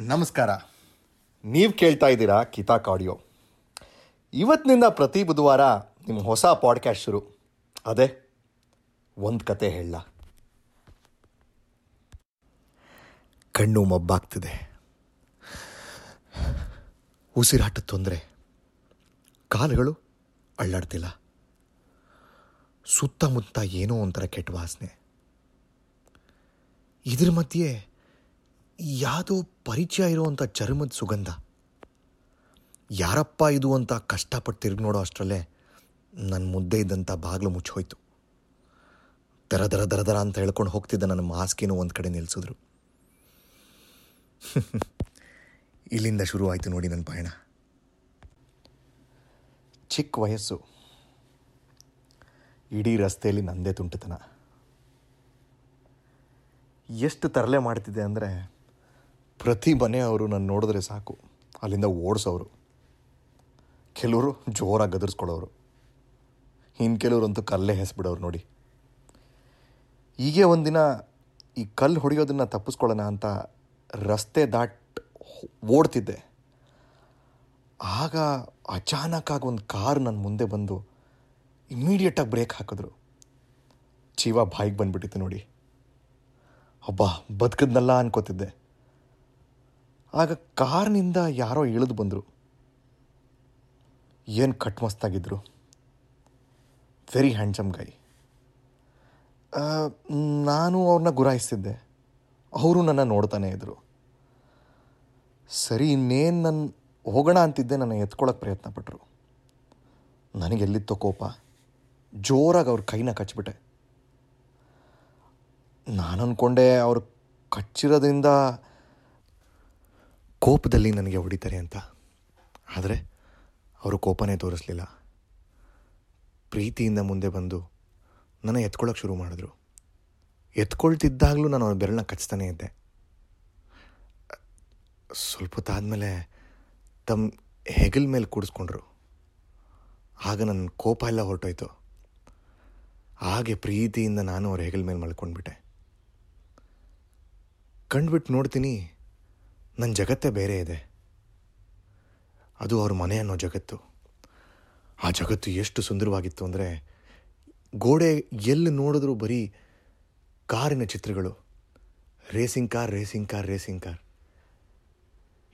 ನಮಸ್ಕಾರ. ನೀವು ಕೇಳ್ತಾ ಇದ್ದೀರಾ ಕಿತಾಕ್ ಆಡಿಯೋ ಇವತ್ತಿನಿಂದ ಪ್ರತಿ ಬುಧವಾರ ನಿಮ್ಮ ಹೊಸ ಪಾಡ್ಕ್ಯಾಸ್ಟ್ ಶುರು. ಅದೇ, ಒಂದು ಕತೆ ಹೇಳ. ಕಣ್ಣು ಮಬ್ಬಾಗ್ತಿದೆ. ಉಸಿರಾಟದ ತೊಂದರೆ. ಕಾಲುಗಳು ಅಳ್ಳಾಡ್ತಿಲ್ಲ. ಸುತ್ತಮುತ್ತ ಏನೋ ಒಂಥರ ಕೆಟ್ಟ ವಾಸನೆ. ಇದ್ರ ಮಧ್ಯೆ ಯಾವುದೋ ಪರಿಚಯ ಇರುವಂಥ ಚರ್ಮದ ಸುಗಂಧ. ಯಾರಪ್ಪ ಇದು ಅಂತ ಕಷ್ಟಪಟ್ಟು ತಿರುಗಿ ನೋಡೋ ಅಷ್ಟರಲ್ಲೇ ನನ್ನ ಮುದ್ದೆ ಇದ್ದಂಥ ಬಾಗಿಲು ಮುಚ್ಚೋಯ್ತು ದರ ದರ ದರ ದರ ಅಂತ ಹೇಳ್ಕೊಂಡು ಹೋಗ್ತಿದ್ದ ನನ್ನ ಮಾಸ್ಕಿನೂ ಒಂದು ಕಡೆ ನಿಲ್ಲಿಸಿದ್ರು ಇಲ್ಲಿಂದ ಶುರುವಾಯಿತು ನೋಡಿ ನನ್ನ ಪಯಣ. ಚಿಕ್ಕ ವಯಸ್ಸು. ಇಡೀ ರಸ್ತೆಯಲ್ಲಿ ನಂದೇ ತುಂಟತನ. ಎಷ್ಟು ತರಲೆ ಮಾಡ್ತಿದ್ದೆ ಅಂದರೆ ಪ್ರತಿ ಮನೆಯವರು ನಾನು ನೋಡಿದ್ರೆ ಸಾಕು. ಅಲ್ಲಿಂದ ಓಡಿಸೋರು ಕೆಲವರು ಜೋರಾಗಿ ಗದರ್ಸ್ಕೊಳ್ಳೋರು ಇನ್ನು ಕೆಲವರಂತೂ ಕಲ್ಲೇ ಹೆಸ್ಬಿಡೋರು ನೋಡಿ. ಹೀಗೆ ಒಂದಿನ ಈ ಕಲ್ಲು ಹೊಡೆಯೋದನ್ನು ತಪ್ಪಿಸ್ಕೊಳ್ಳೋಣ ಅಂತ ರಸ್ತೆ ದಾಟ್ ಓಡ್ತಿದ್ದೆ. ಆಗ ಅಚಾನಕ್ಕಾಗಿ ಒಂದು ಕಾರ್ ನನ್ನ ಮುಂದೆ ಬಂದು ಇಮ್ಮಿಡಿಯೇಟಾಗಿ ಬ್ರೇಕ್ ಹಾಕಿದ್ರು. ಜೀವ ಬಾಯಿಗೆ ಬಂದುಬಿಟ್ಟಿತ್ತು ನೋಡಿ. ಅಬ್ಬಾ, ಬದುಕದ್ನಲ್ಲ ಅನ್ಕೋತಿದ್ದೆ. ಆಗ ಕಾರ್ನಿಂದ ಯಾರೋ ಇಳಿದು ಬಂದರು. ಏನು ಕಟ್ ಮಸ್ತಾಗಿದ್ರು ವೆರಿ ಹ್ಯಾಂಡ್ಸಮ್ ಗೈ ನಾನು ಅವ್ರನ್ನ ಗುರಾಯಿಸ್ತಿದ್ದೆ. ಅವರು ನನ್ನ ನೋಡ್ತಾನೆ ಇದ್ದರು ಸರಿ, ಇನ್ನೇನು ನನ್ನ ಹೋಗೋಣ ಅಂತಿದ್ದೆ, ನನ್ನ ಎತ್ಕೊಳ್ಳೋಕೆ ಪ್ರಯತ್ನ ಪಟ್ಟರು ನನಗೆ ಎಲ್ಲಿತ್ತೋ ಕೋಪ. ಜೋರಾಗಿ ಅವ್ರ ಕೈನ ಕಚ್ಬಿಟ್ಟೆ. ನಾನು ಅಂದ್ಕೊಂಡೆ ಅವ್ರು ಕಚ್ಚಿರೋದ್ರಿಂದ ಕೋಪದಲ್ಲಿ ನನಗೆ ಹೊಡಿತಾರೆ ಅಂತ. ಆದರೆ ಅವರು ಕೋಪನೇ ತೋರಿಸಲಿಲ್ಲ. ಪ್ರೀತಿಯಿಂದ ಮುಂದೆ ಬಂದು ನನ್ನ ಎತ್ಕೊಳ್ಳೋಕೆ ಶುರು ಮಾಡಿದ್ರು. ಎತ್ಕೊಳ್ತಿದ್ದಾಗಲೂ ನಾನು ಅವ್ರ ಬೆರಳನ್ನ ಕಚ್ತಾನೆ ಇದ್ದೆ. ಸ್ವಲ್ಪ ಹೊತ್ತಾದಮೇಲೆ ತಮ್ಮ ಹೆಗಲ್ ಮೇಲೆ ಕೂಡಿಸ್ಕೊಂಡ್ರು. ಆಗ ನನ್ನ ಕೋಪ ಎಲ್ಲ ಹೊರಟೋಯ್ತು. ಹಾಗೆ ಪ್ರೀತಿಯಿಂದ ನಾನು ಅವ್ರ ಹೆಗಲ್ ಮೇಲೆ ಮಲ್ಕೊಂಡ್ಬಿಟ್ಟೆ. ಕಂಡುಬಿಟ್ಟು ನೋಡ್ತೀನಿ ನನ್ನ ಜಗತ್ತೇ ಬೇರೆ ಇದೆ. ಅದು ಅವ್ರ ಮನೆ ಅನ್ನೋ ಜಗತ್ತು. ಆ ಜಗತ್ತು ಎಷ್ಟು ಸುಂದರವಾಗಿತ್ತು ಅಂದರೆ ಗೋಡೆ ಎಲ್ಲಿ ನೋಡಿದ್ರೂ ಬರೀ ಕಾರಿನ ಚಿತ್ರಗಳು. Racing car racing car racing car.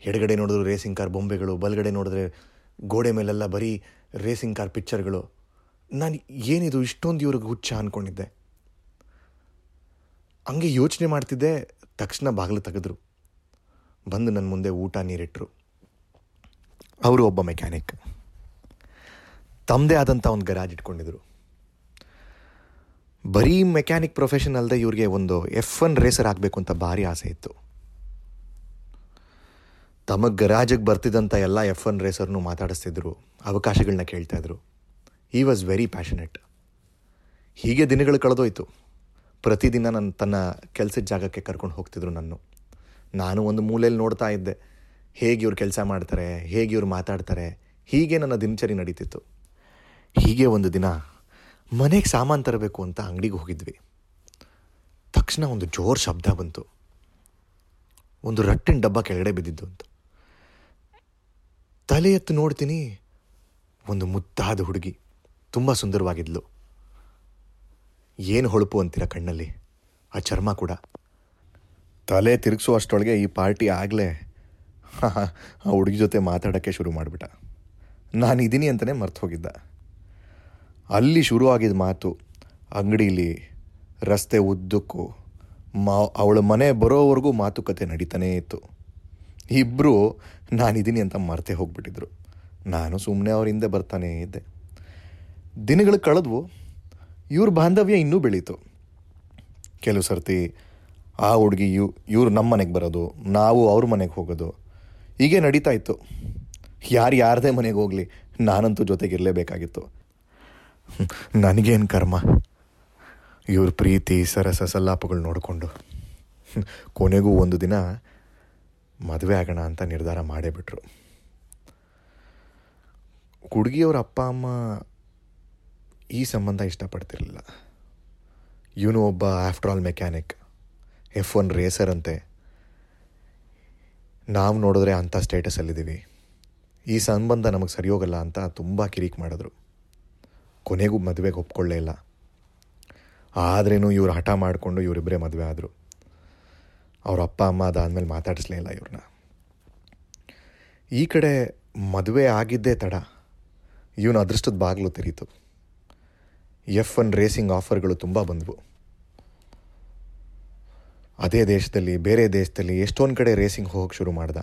ಎಡಗಡೆ ನೋಡಿದ್ರು ರೇಸಿಂಗ್ ಕಾರ್ ಬೊಂಬೆಗಳು, ಬಲಗಡೆ ನೋಡಿದ್ರೆ ಗೋಡೆ ಮೇಲೆಲ್ಲ ಬರೀ ರೇಸಿಂಗ್ ಕಾರ್ ಪಿಕ್ಚರ್ಗಳು. ನಾನು ಏನಿದು ಇಷ್ಟೊಂದು ಇವ್ರಿಗೆ ಹುಚ್ಚ ಅಂದ್ಕೊಂಡಿದ್ದೆ ಹಂಗೆ ಯೋಚನೆ ಮಾಡ್ತಿದ್ದೆ, ತಕ್ಷಣ ಬಾಗಿಲು ತೆಗೆದ್ರು. ಬಂದು ನನ್ನ ಮುಂದೆ ಊಟ ನೀರಿಟ್ಟರು ಅವರು ಒಬ್ಬ ಮೆಕ್ಯಾನಿಕ್. ತಮ್ಮದೇ ಆದಂಥ ಒಂದು ಗರಾಜ್ ಇಟ್ಕೊಂಡಿದ್ರು. ಬರೀ ಮೆಕ್ಯಾನಿಕ್ ಪ್ರೊಫೆಷನ್ ಅಲ್ಲದೆ ಇವ್ರಿಗೆ ಒಂದು ಎಫ್ ಒನ್ ರೇಸರ್ ಆಗಬೇಕು ಅಂತ ಭಾರಿ ಆಸೆ ಇತ್ತು. ತಮಗೆ ಗರಾಜಿಗೆ ಬರ್ತಿದ್ದಂಥ ಎಲ್ಲ ಎಫ್ ಒನ್ ರೇಸರ್ನು ಮಾತಾಡಿಸ್ತಿದ್ರು ಅವಕಾಶಗಳನ್ನ ಕೇಳ್ತಾಯಿದ್ರು ಈ ವಾಸ್ ವೆರಿ ಪ್ಯಾಷನೆಟ್ ಹೀಗೆ ದಿನಗಳು ಕಳೆದೋಯ್ತು. ಪ್ರತಿದಿನ ನನ್ನ ತನ್ನ ಕೆಲಸದ ಜಾಗಕ್ಕೆ ಕರ್ಕೊಂಡು ಹೋಗ್ತಿದ್ರು ನಾನು ನಾನು ಒಂದು ಮೂಲೆಯಲ್ಲಿ ನೋಡ್ತಾ ಇದ್ದೆ. ಹೇಗೆ ಇವ್ರು ಕೆಲಸ ಮಾಡ್ತಾರೆ, ಹೇಗೆ ಇವ್ರು ಮಾತಾಡ್ತಾರೆ, ಹೀಗೆ ನನ್ನ ದಿನಚರಿ ನಡೀತಿತ್ತು. ಹೀಗೆ ಒಂದು ದಿನ ಮನೆಗೆ ಸಾಮಾನು ತರಬೇಕು ಅಂತ ಅಂಗಡಿಗೆ ಹೋಗಿದ್ವಿ. ತಕ್ಷಣ ಒಂದು ಜೋರು ಶಬ್ದ ಬಂತು. ಒಂದು ರಟ್ಟಿನ ಡಬ್ಬ ಕೆಳಗಡೆ ಬಿದ್ದಿದ್ದು ಅಂತ. ತಲೆ ಎತ್ತು ನೋಡ್ತೀನಿ, ಒಂದು ಮುದ್ದಾದ ಹುಡುಗಿ, ತುಂಬ ಸುಂದರವಾಗಿದ್ಲು. ಏನು ಹೊಳಪು ಅಂತೀರ ಕಣ್ಣಲ್ಲಿ? ಆ ಚರ್ಮ ಕೂಡ. ತಲೆ ತಿರುಗಿಸುವಷ್ಟೊಳಗೆ ಈ ಪಾರ್ಟಿ ಆಗಲೇ ಆ ಹುಡುಗಿ ಜೊತೆ ಮಾತಾಡೋಕ್ಕೆ ಶುರು ಮಾಡಿಬಿಟ್ಟ. ನಾನು ಇದ್ದೀನಿ ಅಂತಲೇ ಮರ್ತು ಹೋಗಿದ್ದ. ಅಲ್ಲಿ ಶುರು ಆಗಿದ್ದ ಮಾತು ಅಂಗಡೀಲಿ ರಸ್ತೆ ಉದ್ದಕ್ಕೂ ಮಾ ಅವಳ ಮನೆ ಬರೋವರೆಗೂ ಮಾತುಕತೆ ನಡೀತಾನೇ ಇತ್ತು. ಇಬ್ಬರು ನಾನಿದ್ದೀನಿ ಅಂತ ಮರ್ತೇ ಹೋಗ್ಬಿಟ್ಟಿದ್ರು. ನಾನು ಸುಮ್ಮನೆ ಅವ್ರ ಹಿಂದೆ ಬರ್ತಾನೇ ಇದ್ದೆ. ದಿನಗಳು ಕಳೆದ್ವು. ಇವ್ರ ಬಾಂಧವ್ಯ ಇನ್ನೂ ಬೆಳೀತು. ಕೆಲವು ಸರ್ತಿ ಆ ಹುಡುಗಿ ಇವ್ ಇವ್ರು ನಮ್ಮ ಮನೆಗೆ ಬರೋದು, ನಾವು ಅವ್ರ ಮನೆಗೆ ಹೋಗೋದು. ಹೀಗೆ ನಡೀತಾ ಇತ್ತು. ಯಾರು ಯಾರದೇ ಮನೆಗೆ ಹೋಗಲಿ, ನಾನಂತೂ ಜೊತೆಗಿರಲೇಬೇಕಾಗಿತ್ತು. ನನಗೇನು ಕರ್ಮ? ಇವ್ರ ಪ್ರೀತಿ, ಸರಸ, ಸಲ್ಲಾಪಗಳು ನೋಡಿಕೊಂಡು. ಕೊನೆಗೂ ಒಂದು ದಿನ ಮದುವೆ ಆಗೋಣ ಅಂತ ನಿರ್ಧಾರ ಮಾಡೇ ಬಿಟ್ರು. ಹುಡುಗಿಯವ್ರ ಅಪ್ಪ, ಅಮ್ಮ ಈ ಸಂಬಂಧ ಇಷ್ಟಪಡ್ತಿರಲಿಲ್ಲ. ಇವನು ಒಬ್ಬ after all mechanic F one racer ಅಂತೆ. ನಾವು ನೋಡಿದ್ರೆ ಅಂಥ ಸ್ಟೇಟಸಲ್ಲಿದ್ದೀವಿ ಈ ಸಂಬಂಧ ನಮಗೆ ಸರಿ ಹೋಗಲ್ಲ ಅಂತ ತುಂಬ ಕಿರಿಕ್ ಮಾಡಿದ್ರು. ಕೊನೆಗೂ ಮದುವೆಗೆ ಒಪ್ಕೊಳ್ಳೇ ಇಲ್ಲ. ಆದ್ರೇನು ಇವ್ರು ಹಠ ಮಾಡಿಕೊಂಡು ಇವರಿಬ್ಬರೇ ಮದುವೆ ಆದರು. ಅವ್ರ ಅಪ್ಪ, ಅಮ್ಮ ಅದಾದಮೇಲೆ ಮಾತಾಡಿಸ್ಲೇ ಇಲ್ಲ ಇವ್ರನ್ನ ಈ ಕಡೆ ಮದುವೆ ಆಗಿದ್ದೇ ತಡ. ಇವನು ಅದೃಷ್ಟದ ಬಾಗಿಲು ತೆರೀತು. ಎಫ್ ಒನ್ ರೇಸಿಂಗ್ ಆಫರ್ಗಳು ತುಂಬ ಬಂದವು. ಅದೇ ದೇಶದಲ್ಲಿ, ಬೇರೆ ದೇಶದಲ್ಲಿ ಎಷ್ಟೊಂದು ಕಡೆ ರೇಸಿಂಗ್ ಹೋಗೋಕ್ಕೆ ಶುರು ಮಾಡ್ದ.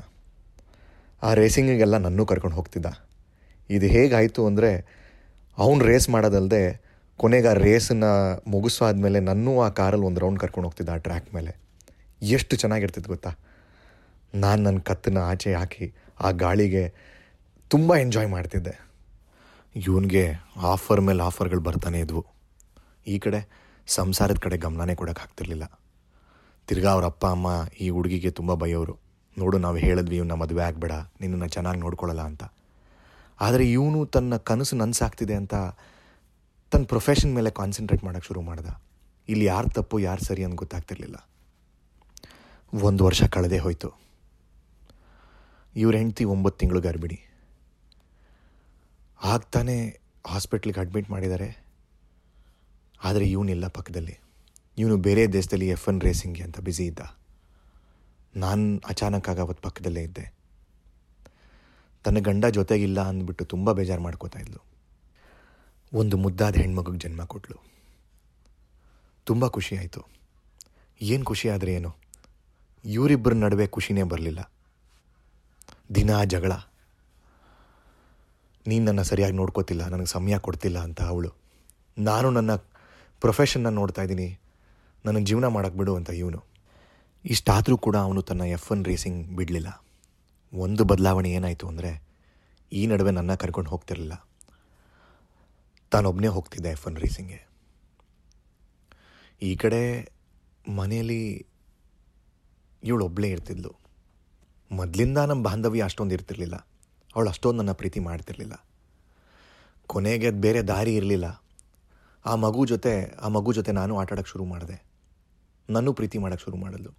ಆ ರೇಸಿಂಗಿಗೆಲ್ಲ ನನ್ನೂ ಕರ್ಕೊಂಡು ಹೋಗ್ತಿದ್ದ. ಇದು ಹೇಗಾಯಿತು ಅಂದರೆ, ಅವ್ನು ರೇಸ್ ಮಾಡೋದಲ್ಲದೆ ಕೊನೆಗೆ ಆ ರೇಸನ್ನು ಮುಗಿಸಾದ್ಮೇಲೆ ನನ್ನೂ ಆ ಕಾರಲ್ಲಿ ಒಂದು ರೌಂಡ್ ಕರ್ಕೊಂಡು ಹೋಗ್ತಿದ್ದ ಆ ಟ್ರ್ಯಾಕ್ ಮೇಲೆ. ಎಷ್ಟು ಚೆನ್ನಾಗಿರ್ತಿತ್ತು ಗೊತ್ತಾ? ನಾನು ನನ್ನ ಕತ್ತನ್ನ ಆಚೆ ಹಾಕಿ ಆ ಗಾಳಿಗೆ ತುಂಬ ಎಂಜಾಯ್ ಮಾಡ್ತಿದ್ದೆ. ಇವನಿಗೆ ಆಫರ್ ಮೇಲೆ ಆಫರ್ಗಳು ಬರ್ತಾನೆ ಇದ್ವು. ಈ ಕಡೆ ಸಂಸಾರದ ಕಡೆ ಗಮನನೇ ಕೊಡೋಕೆ ಆಗ್ತಿರ್ಲಿಲ್ಲ. ತಿರ್ಗಾ ಅವ್ರ ಅಪ್ಪ, ಅಮ್ಮ ಈ ಹುಡುಗಿಗೆ ತುಂಬ ಭಯವರು ನೋಡು, ನಾವು ಹೇಳಿದ್ವಿ, ಇವ್ನ ಮದುವೆ ಆಗಬೇಡ, ನಿನ್ನನ್ನು ಚೆನ್ನಾಗಿ ನೋಡ್ಕೊಳ್ಳಲ್ಲ ಅಂತ. ಆದರೆ ಇವನು ತನ್ನ ಕನಸು ನನಸಾಗ್ತಿದೆ ಅಂತ ತನ್ನ ಪ್ರೊಫೆಷನ್ ಮೇಲೆ ಕಾನ್ಸಂಟ್ರೇಟ್ ಮಾಡೋಕ್ಕೆ ಶುರು ಮಾಡ್ದ. ಇಲ್ಲಿ ಯಾರು ತಪ್ಪು, ಯಾರು ಸರಿ ಅಂತ ಗೊತ್ತಾಗ್ತಿರ್ಲಿಲ್ಲ. ಒಂದು ವರ್ಷ ಕಳೆದೇ ಹೋಯಿತು. ಇವ್ರ ಹೆಂಡ್ತಿ ಒಂಬತ್ತು ತಿಂಗಳು ಗರ್ಭಿಣಿ ಆಗ್ತಾನೆ ಹಾಸ್ಪಿಟ್ಲಿಗೆ ಅಡ್ಮಿಟ್ ಮಾಡಿದ್ದಾರೆ ಆದರೆ ಇವನಿಲ್ಲ ಪಕ್ಕದಲ್ಲಿ. ಇವನು ಬೇರೆ ದೇಶದಲ್ಲಿ ಎಫ್ ಎನ್ ರೇಸಿಂಗ್ಗೆ ಅಂತ ಬ್ಯುಸಿ ಇದ್ದ. ನಾನು ಅಚಾನಕ್ಕಾಗಿ ಅವತ್ತು ಪಕ್ಕದಲ್ಲೇ ಇದ್ದೆ. ತನ್ನ ಗಂಡ ಜೊತೆಗಿಲ್ಲ ಅಂದ್ಬಿಟ್ಟು ತುಂಬ ಬೇಜಾರು ಮಾಡ್ಕೋತಾ ಇದ್ಲು. ಒಂದು ಮುದ್ದಾದ ಹೆಣ್ಮಗುಗೆ ಜನ್ಮ ಕೊಟ್ಲು. ತುಂಬ ಖುಷಿ ಆಯಿತು. ಏನು ಖುಷಿ ಆದರೆ ಏನು? ಇವರಿಬ್ಬರ ನಡುವೆ ಖುಷಿನೇ ಬರಲಿಲ್ಲ. ದಿನ ಜಗಳ. ನೀನು ನನ್ನ ಸರಿಯಾಗಿ ನೋಡ್ಕೋತಿಲ್ಲ, ನನಗೆ ಸಮಯ ಕೊಡ್ತಿಲ್ಲ ಅಂತ ಅವಳು. ನಾನು ನನ್ನ ಪ್ರೊಫೆಷನ್ನ ನೋಡ್ತಾ ಇದ್ದೀನಿ. ನನಗೆ ಜೀವನ ಮಾಡೋಕ್ಕೆ ಬಿಡು ಅಂತ ಇವನು. ಇಷ್ಟಾದರೂ ಕೂಡ ಅವನು ತನ್ನ ಎಫ್ ಒನ್ ರೇಸಿಂಗ್ ಬಿಡಲಿಲ್ಲ. ಒಂದು ಬದಲಾವಣೆ ಏನಾಯಿತು ಅಂದರೆ, ಈ ನಡುವೆ ನನ್ನ ಕರ್ಕೊಂಡು ಹೋಗ್ತಿರಲಿಲ್ಲ. ತಾನೊಬ್ಬನೇ ಹೋಗ್ತಿದ್ದೆ ಎಫ್ ಒನ್ ರೇಸಿಂಗ್ಗೆ ಈ ಕಡೆ ಮನೆಯಲ್ಲಿ ಇವಳು ಒಬ್ಬಳೇ ಇರ್ತಿದ್ಲು. ಮೊದಲಿಂದ ನಮ್ಮ ಬಾಂಧವ್ಯ ಅಷ್ಟೊಂದು ಇರ್ತಿರ್ಲಿಲ್ಲ. ಅವಳು ಅಷ್ಟೊಂದು ನನ್ನ ಪ್ರೀತಿ ಮಾಡ್ತಿರ್ಲಿಲ್ಲ. ಕೊನೆಗೆ ಅದು ಬೇರೆ ದಾರಿ ಇರಲಿಲ್ಲ. ಆ ಮಗು ಜೊತೆ, ಆ ಮಗು ಜೊತೆ ನಾನು ಆಟ ಆಡೋಕ್ಕೆ ಶುರು ಮಾಡಿದೆ. ನನ್ನೂ ಪ್ರೀತಿ ಮಾಡೋಕ್ಕೆ ಶುರು ಮಾಡಿದ್ಲು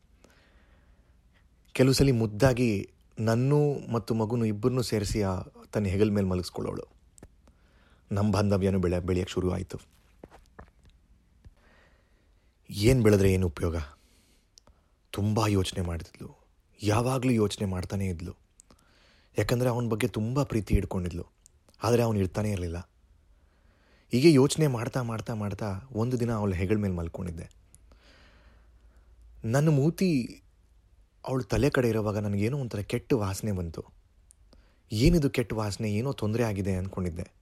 ಕೆಲವು ಸಲ ಮುದ್ದಾಗಿ ನನ್ನೂ ಮತ್ತು ಮಗುನೂ ಇಬ್ಬರನ್ನೂ ಸೇರಿಸಿ ಆ ತನ್ನ ಹೆಗಲ ಮೇಲೆ ಮಲಗಿಸ್ಕೊಳ್ಳೋಳು. ನಮ್ಮ ಬಾಂಧವ್ಯನೂ ಬೆಳೆ ಬೆಳೆಯೋಕ್ಕೆ ಶುರು ಆಯಿತು. ಏನು ಬೆಳೆದ್ರೆ ಏನು ಉಪಯೋಗ? ತುಂಬ ಯೋಚನೆ ಮಾಡ್ತಿದ್ಲು. ಯಾವಾಗಲೂ ಯೋಚನೆ ಮಾಡ್ತಾನೇ ಇದ್ಲು. ಯಾಕಂದರೆ ಅವನ ಬಗ್ಗೆ ತುಂಬ ಪ್ರೀತಿ ಹಿಡ್ಕೊಂಡಿದ್ಲು ಆದರೆ ಅವನು ಇರ್ತಾನೆ ಇರಲಿಲ್ಲ. ಹೀಗೆ ಯೋಚನೆ ಮಾಡ್ತಾ ಮಾಡ್ತಾ ಮಾಡ್ತಾ ಒಂದು ದಿನ ಅವಳ ಹೆಗಳ ಮೇಲೆ ಮಲ್ಕೊಂಡಿದ್ದೆ. ನನ್ನ ಮೂತಿ ಅವಳು ತಲೆ ಕಡೆ ಇರುವಾಗ ನನಗೇನೋ ಒಂಥರ ಕೆಟ್ಟ ವಾಸನೆ ಬಂತು. ಏನಿದು ಕೆಟ್ಟ ವಾಸನೆ? ಏನೋ ತೊಂದರೆ ಆಗಿದೆ ಅಂದ್ಕೊಂಡಿದ್ದೆ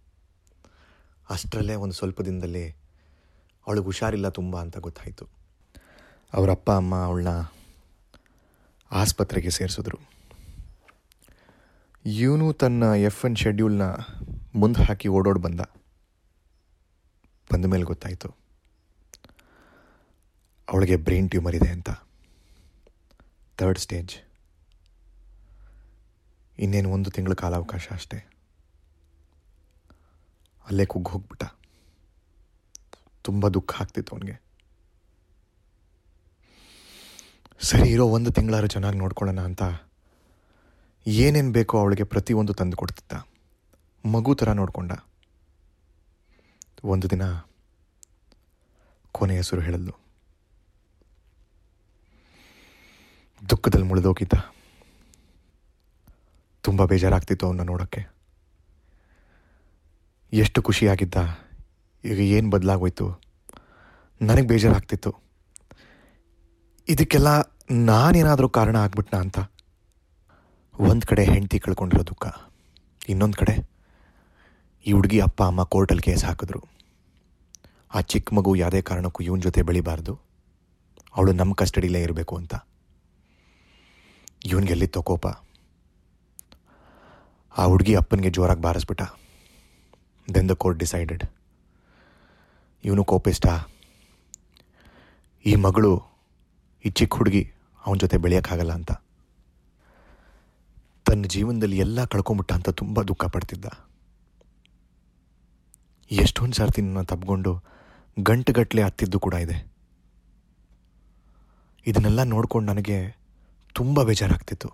ಅಷ್ಟರಲ್ಲೇ ಒಂದು ಸ್ವಲ್ಪ ದಿನದಲ್ಲಿ ಅವಳಿಗೆ ಹುಷಾರಿಲ್ಲ ತುಂಬ ಅಂತ ಗೊತ್ತಾಯಿತು. ಅವರ ಅಪ್ಪ, ಅಮ್ಮ ಅವಳನ್ನ ಆಸ್ಪತ್ರೆಗೆ ಸೇರಿಸಿದ್ರು. ಇವನು ತನ್ನ ಎಫ್ ಎನ್ ಶೆಡ್ಯೂಲ್ನ ಮುಂದೆ ಹಾಕಿ ಓಡೋಡಿ ಬಂದ. ಬಂದ ಮೇಲೆ ಗೊತ್ತಾಯಿತು. ಅವಳಿಗೆ ಬ್ರೈನ್ ಟ್ಯೂಮರ್ ಇದೆ ಅಂತ. ಥರ್ಡ್ ಸ್ಟೇಜ್ ಇನ್ನೇನು ಒಂದು ತಿಂಗಳ ಕಾಲಾವಕಾಶ ಅಷ್ಟೇ. ಅಲ್ಲೇ ಕುಗ್ಗಿ ಹೋಗ್ಬಿಟ್ಟ. ತುಂಬ ದುಃಖ ಆಗ್ತಿತ್ತು ಅವನಿಗೆ. ಸರಿ, ಇರೋ ಒಂದು ತಿಂಗಳಾರು ಚೆನ್ನಾಗಿ ನೋಡ್ಕೊಳ್ಳೋಣ ಅಂತ. ಏನೇನು ಬೇಕೋ ಅವಳಿಗೆ ಪ್ರತಿಯೊಂದು ತಂದು ಕೊಡ್ತಿದ್ದ. ಮಗು ಥರ ನೋಡಿಕೊಂಡ. ಒಂದು ದಿನ ಕೊನೆಯ ಹೆಸರು ಹೇಳಿದ್ಲು ದುಃಖದಲ್ಲಿ ಮುಳಿದೋಗಿದ್ದ. ತುಂಬ ಬೇಜಾರಾಗ್ತಿತ್ತು ಅವನ್ನ ನೋಡೋಕ್ಕೆ. ಎಷ್ಟು ಖುಷಿಯಾಗಿದ್ದ. ಈಗ ಏನು ಬದಲಾಗೋಯ್ತು. ನನಗೆ ಬೇಜಾರಾಗ್ತಿತ್ತು. ಇದಕ್ಕೆಲ್ಲ ನಾನೇನಾದರೂ ಕಾರಣ ಆಗ್ಬಿಟ್ನಾ ಅಂತ. ಒಂದು ಕಡೆ ಹೆಂಡತಿ ಕಳ್ಕೊಂಡಿರೋ ದುಃಖ. ಇನ್ನೊಂದು ಕಡೆ ಈ ಹುಡುಗಿ ಅಪ್ಪ, ಅಮ್ಮ ಕೋರ್ಟಲ್ಲಿ ಕೇಸ್ ಹಾಕಿದ್ರು. ಆ ಚಿಕ್ಕ ಮಗು ಯಾವುದೇ ಕಾರಣಕ್ಕೂ ಇವನ ಜೊತೆ ಬೆಳಿಬಾರ್ದು. ಅವಳು ನಮ್ಮ ಕಸ್ಟಡಿಲೇ ಇರಬೇಕು ಅಂತ. ಇವನಿಗೆಲ್ಲಿ ಕೋಪ ಆ ಹುಡುಗಿ ಅಪ್ಪನಿಗೆ ಜೋರಾಗಿ ಬಾರಿಸ್ಬಿಟ್ಟ. ದೆನ್ ದ ಕೋರ್ಟ್ ಡಿಸೈಡೆಡ್ ಇವನು ಕೋಪಿಸ್ಟ ಈ ಮಗಳು, ಈ ಚಿಕ್ಕ ಹುಡುಗಿ ಅವನ ಜೊತೆ ಬೆಳೆಯೋಕ್ಕಾಗಲ್ಲ ಅಂತ. ತನ್ನ ಜೀವನದಲ್ಲಿ ಎಲ್ಲ ಕಳ್ಕೊಂಬಿಟ್ಟ ಅಂತ ತುಂಬ ದುಃಖ ಪಡ್ತಿದ್ದ. ಎಷ್ಟೊಂದು ಸರ್ತಿ ನನ್ನ ತಪ್ಪಿಕೊಂಡು ಗಂಟುಗಟ್ಟಲೆ ಹತ್ತಿದ್ದು ಕೂಡ ಇದೆ. ಇದನ್ನೆಲ್ಲ ನೋಡ್ಕೊಂಡು ನನಗೆ ತುಂಬ ಬೇಜಾರಾಗ್ತಿತ್ತು.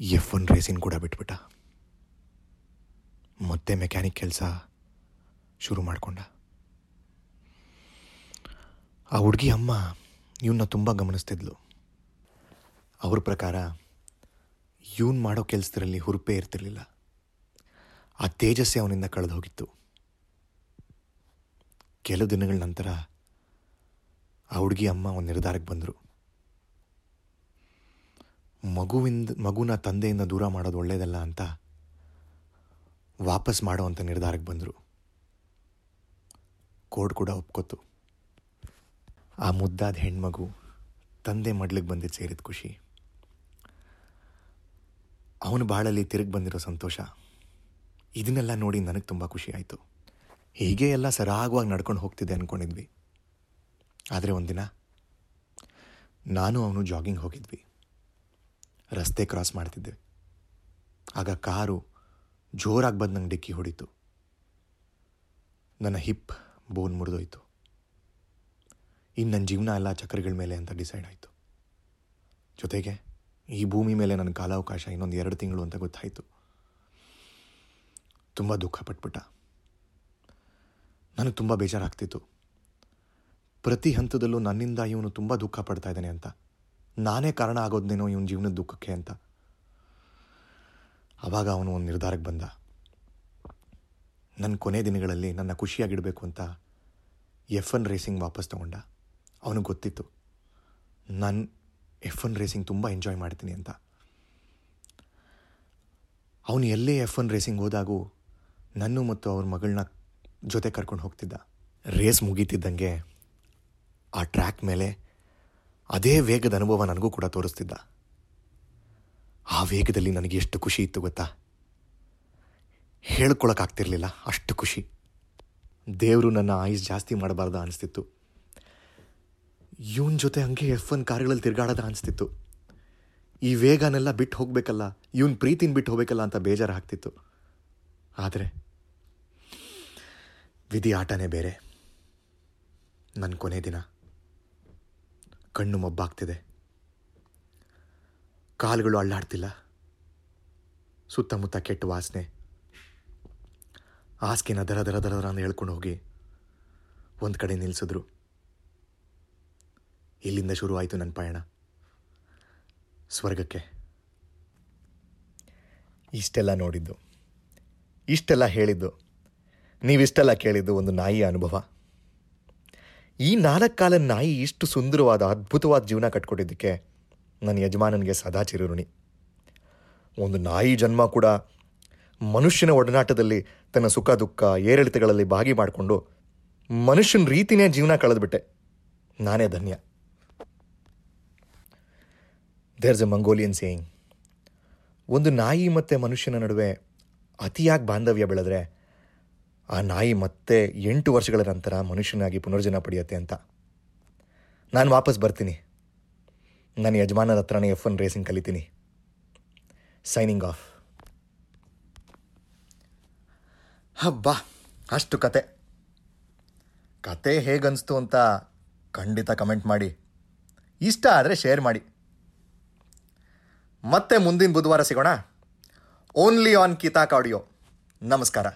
ಎಫ್ ಒನ್ ರೇಸಿಂಗ್ ಕೂಡ ಬಿಟ್ಬಿಟ್ಟ. ಮತ್ತೆ ಮೆಕ್ಯಾನಿಕ್ ಕೆಲಸ ಶುರು ಮಾಡಿಕೊಂಡ. ಆ ಹುಡುಗಿ ಅಮ್ಮ ಇವನ್ನ ತುಂಬ ಗಮನಿಸ್ತಿದ್ಲು. ಅವ್ರ ಪ್ರಕಾರ ಇವನ್ ಮಾಡೋ ಕೆಲಸದಲ್ಲಿ ಹುರುಪೇ ಇರ್ತಿರಲಿಲ್ಲ. ಆ ತೇಜಸ್ಸೆ ಅವನಿಂದ ಕಳೆದು ಹೋಗಿತ್ತು ಕೆಲವು ದಿನಗಳ ನಂತರ ಆ ಹುಡುಗಿ ಅಮ್ಮ ಒಂದು ನಿರ್ಧಾರಕ್ಕೆ ಬಂದರು. ಮಗುವಿಂದ, ಮಗುನ ತಂದೆಯಿಂದ ದೂರ ಮಾಡೋದು ಒಳ್ಳೆಯದಲ್ಲ ಅಂತ ವಾಪಸ್ ಮಾಡೋ ಅಂತ ನಿರ್ಧಾರಕ್ಕೆ ಬಂದರು. ಕೋರ್ಟ್ ಕೂಡ ಒಪ್ಕೊತು ಆ ಮುದ್ದಾದ ಹೆಣ್ಮಗು ತಂದೆ ಮಡ್ಲಿಗೆ ಬಂದಿದ್ದು ಸೇರಿದ ಖುಷಿ. ಅವನು ಬಾಳಲ್ಲಿ ತಿರುಗಿ ಬಂದಿರೋ ಸಂತೋಷ. ಇದನ್ನೆಲ್ಲ ನೋಡಿ ನನಗೆ ತುಂಬ ಖುಷಿ ಆಯಿತು. ಹೀಗೆ ಎಲ್ಲ ಸರಾಗವಾಗಿ ನಡ್ಕೊಂಡು ಹೋಗ್ತಿದ್ದೆ ಅಂದ್ಕೊಂಡಿದ್ವಿ ಆದರೆ ಒಂದಿನ ನಾನು ಅವನು ಜಾಗಿಂಗ್ ಹೋಗಿದ್ವಿ. ರಸ್ತೆ ಕ್ರಾಸ್ ಮಾಡ್ತಿದ್ದೆ. ಆಗ ಕಾರು ಜೋರಾಗಿ ಬಂದು ನಂಗೆ ಡಿಕ್ಕಿ ಹೊಡಿತು. ನನ್ನ ಹಿಪ್, ಬೋನ್ ಮುರಿದೋಯ್ತು. ಇನ್ನು ನನ್ನ ಜೀವನ ಎಲ್ಲ ಚಕ್ರಗಳ ಮೇಲೆ ಅಂತ ಡಿಸೈಡ್ ಆಯಿತು. ಜೊತೆಗೆ ಈ ಭೂಮಿ ಮೇಲೆ ನನ್ನ ಕಾಲಾವಕಾಶ ಇನ್ನೊಂದು ಎರಡು ತಿಂಗಳು ಅಂತ ಗೊತ್ತಾಯಿತು. ತುಂಬ ದುಃಖ ಪಟ್ಬಿಟ್ಟ. ನನಗೆ ತುಂಬ ಬೇಜಾರಾಗ್ತಿತ್ತು. ಪ್ರತಿ ಹಂತದಲ್ಲೂ ನನ್ನಿಂದ ಇವನು ತುಂಬ ದುಃಖ ಪಡ್ತಾ ಇದ್ದಾನೆ ಅಂತ. ನಾನೇ ಕಾರಣ ಆಗೋದ್ನೇನೋ ಇವನ ಜೀವನದ ದುಃಖಕ್ಕೆ ಅಂತ. ಆವಾಗ ಅವನು ಒಂದು ನಿರ್ಧಾರಕ್ಕೆ ಬಂದ. ನನ್ನ ಕೊನೆ ದಿನಗಳಲ್ಲಿ ನನ್ನ ಖುಷಿಯಾಗಿಡಬೇಕು ಅಂತ ಎಫ್ ಎನ್ ರೇಸಿಂಗ್ ವಾಪಸ್ ತಗೊಂಡ. ಅವನಿಗೆ ಗೊತ್ತಿತ್ತು. ನಾನು ಎಫ್ ಎನ್ ರೇಸಿಂಗ್ ತುಂಬ ಎಂಜಾಯ್ ಮಾಡ್ತೀನಿ ಅಂತ. ಅವನು ಎಲ್ಲೇ ಎಫ್ ಎನ್ ರೇಸಿಂಗ್ ಹೋದಾಗೂ ನನ್ನ ಮತ್ತು ಅವ್ರ ಮಗಳನ್ನ ಜೊತೆ ಕರ್ಕೊಂಡು ಹೋಗ್ತಿದ್ದ. ರೇಸ್ ಮುಗೀತಿದ್ದಂಗೆ ಆ ಟ್ರ್ಯಾಕ್ ಮೇಲೆ ಅದೇ ವೇಗದ ಅನುಭವ ನನಗೂ ಕೂಡ ತೋರಿಸ್ತಿದ್ದ. ಆ ವೇಗದಲ್ಲಿ ನನಗೆ ಎಷ್ಟು ಖುಷಿ ಇತ್ತು ಗೊತ್ತಾ? ಹೇಳ್ಕೊಳಕ್ಕಾಗ್ತಿರ್ಲಿಲ್ಲ ಅಷ್ಟು ಖುಷಿ. ದೇವರು ನನ್ನ ಆಯುಸ್ ಜಾಸ್ತಿ ಮಾಡಬಾರ್ದ ಅನಿಸ್ತಿತ್ತು. ಇವನ್ ಜೊತೆ ಹಂಗೆ ಎಫ್ ಒನ್ ಕಾರ್ಗಳಲ್ಲಿ ತಿರುಗಾಡೋದ ಅನಿಸ್ತಿತ್ತು. ಈ ವೇಗನೆಲ್ಲ ಬಿಟ್ಟು ಹೋಗಬೇಕಲ್ಲ, ಇವನ್ ಪ್ರೀತಿನ ಬಿಟ್ಟು ಹೋಗಬೇಕಲ್ಲ ಅಂತ ಬೇಜಾರು ಆಗ್ತಿತ್ತು ಆದರೆ, ವಿಧಿ ಆಟನೇ ಬೇರೆ. ನನ್ನ ಕೊನೆ ದಿನ. ಕಣ್ಣು ಮಬ್ಬಾಗ್ತಿದೆ. ಕಾಲುಗಳು ಅಳ್ಳಾಡ್ತಿಲ್ಲ. ಸುತ್ತಮುತ್ತ ಕೆಟ್ಟ ವಾಸನೆ. ಹಾಸಿಗೆನ ದರ ದರ ದರ ದರ ಅಂತ ಹೇಳ್ಕೊಂಡು ಹೋಗಿ ಒಂದು ಕಡೆ ನಿಲ್ಲಿಸಿದ್ರು ಇಲ್ಲಿಂದ ಶುರುವಾಯಿತು ನನ್ನ ಪಯಣ? ಸ್ವರ್ಗಕ್ಕೆ. ಇಷ್ಟೆಲ್ಲ ನೋಡಿದ್ದು. ಇಷ್ಟೆಲ್ಲ ಹೇಳಿದ್ದು. ನೀವಿಷ್ಟೆಲ್ಲ ಕೇಳಿದ್ದು ಒಂದು ನಾಯಿಯ ಅನುಭವ. ಈ ನಾಲ್ಕು ಕಾಲ ನಾಯಿ ಇಷ್ಟು ಸುಂದರವಾದ, ಅದ್ಭುತವಾದ ಜೀವನ ಕಟ್ಕೊಟ್ಟಿದ್ದಕ್ಕೆ ನನ್ನ ಯಜಮಾನನಿಗೆ ಸದಾ ಚಿರಋಣಿ. ಒಂದು ನಾಯಿ ಜನ್ಮ ಕೂಡ ಮನುಷ್ಯನ ಒಡನಾಟದಲ್ಲಿ ತನ್ನ ಸುಖ, ದುಃಖ, ಏರಿಳಿತಗಳಲ್ಲಿ ಭಾಗಿ ಮಾಡಿಕೊಂಡು ಮನುಷ್ಯನ ರೀತಿನೇ ಜೀವನ ಕಳೆದ್ಬಿಟ್ಟೆ. ನಾನೇ ಧನ್ಯ. ದೇರ್ಸ್ ಎ ಮಂಗೋಲಿಯನ್ ಸೇಯಿಂಗ್ ಒಂದು ನಾಯಿ ಮತ್ತು ಮನುಷ್ಯನ ನಡುವೆ ಅತಿಯಾಗಿ ಬಾಂಧವ್ಯ ಬೆಳೆದ್ರೆ ಆ ನಾಯಿ ಮತ್ತೆ ಎಂಟು ವರ್ಷಗಳ ನಂತರ ಮನುಷ್ಯನಾಗಿ ಪುನರ್ಜನ ಪಡೆಯುತ್ತೆ ಅಂತ. ನಾನು ವಾಪಸ್ ಬರ್ತೀನಿ. ನನ್ನ ಯಜಮಾನರ ಹತ್ರನೇ ಎಫ್ ಒನ್ ರೇಸಿಂಗ್ ಕಲಿತೀನಿ. ಸೈನಿಂಗ್ ಆಫ್ ಹಬ್ಬಾ, ಅಷ್ಟು ಕತೆ. ಕತೆ ಹೇಗನ್ನಿಸ್ತು ಅಂತ ಖಂಡಿತ ಕಮೆಂಟ್ ಮಾಡಿ. ಇಷ್ಟ ಆದರೆ ಶೇರ್ ಮಾಡಿ. ಮತ್ತೆ ಮುಂದಿನ ಬುಧವಾರ ಸಿಗೋಣ. ಓನ್ಲಿ ಆನ್ ಕಿತಾಕ್ ಆಡಿಯೋ ನಮಸ್ಕಾರ.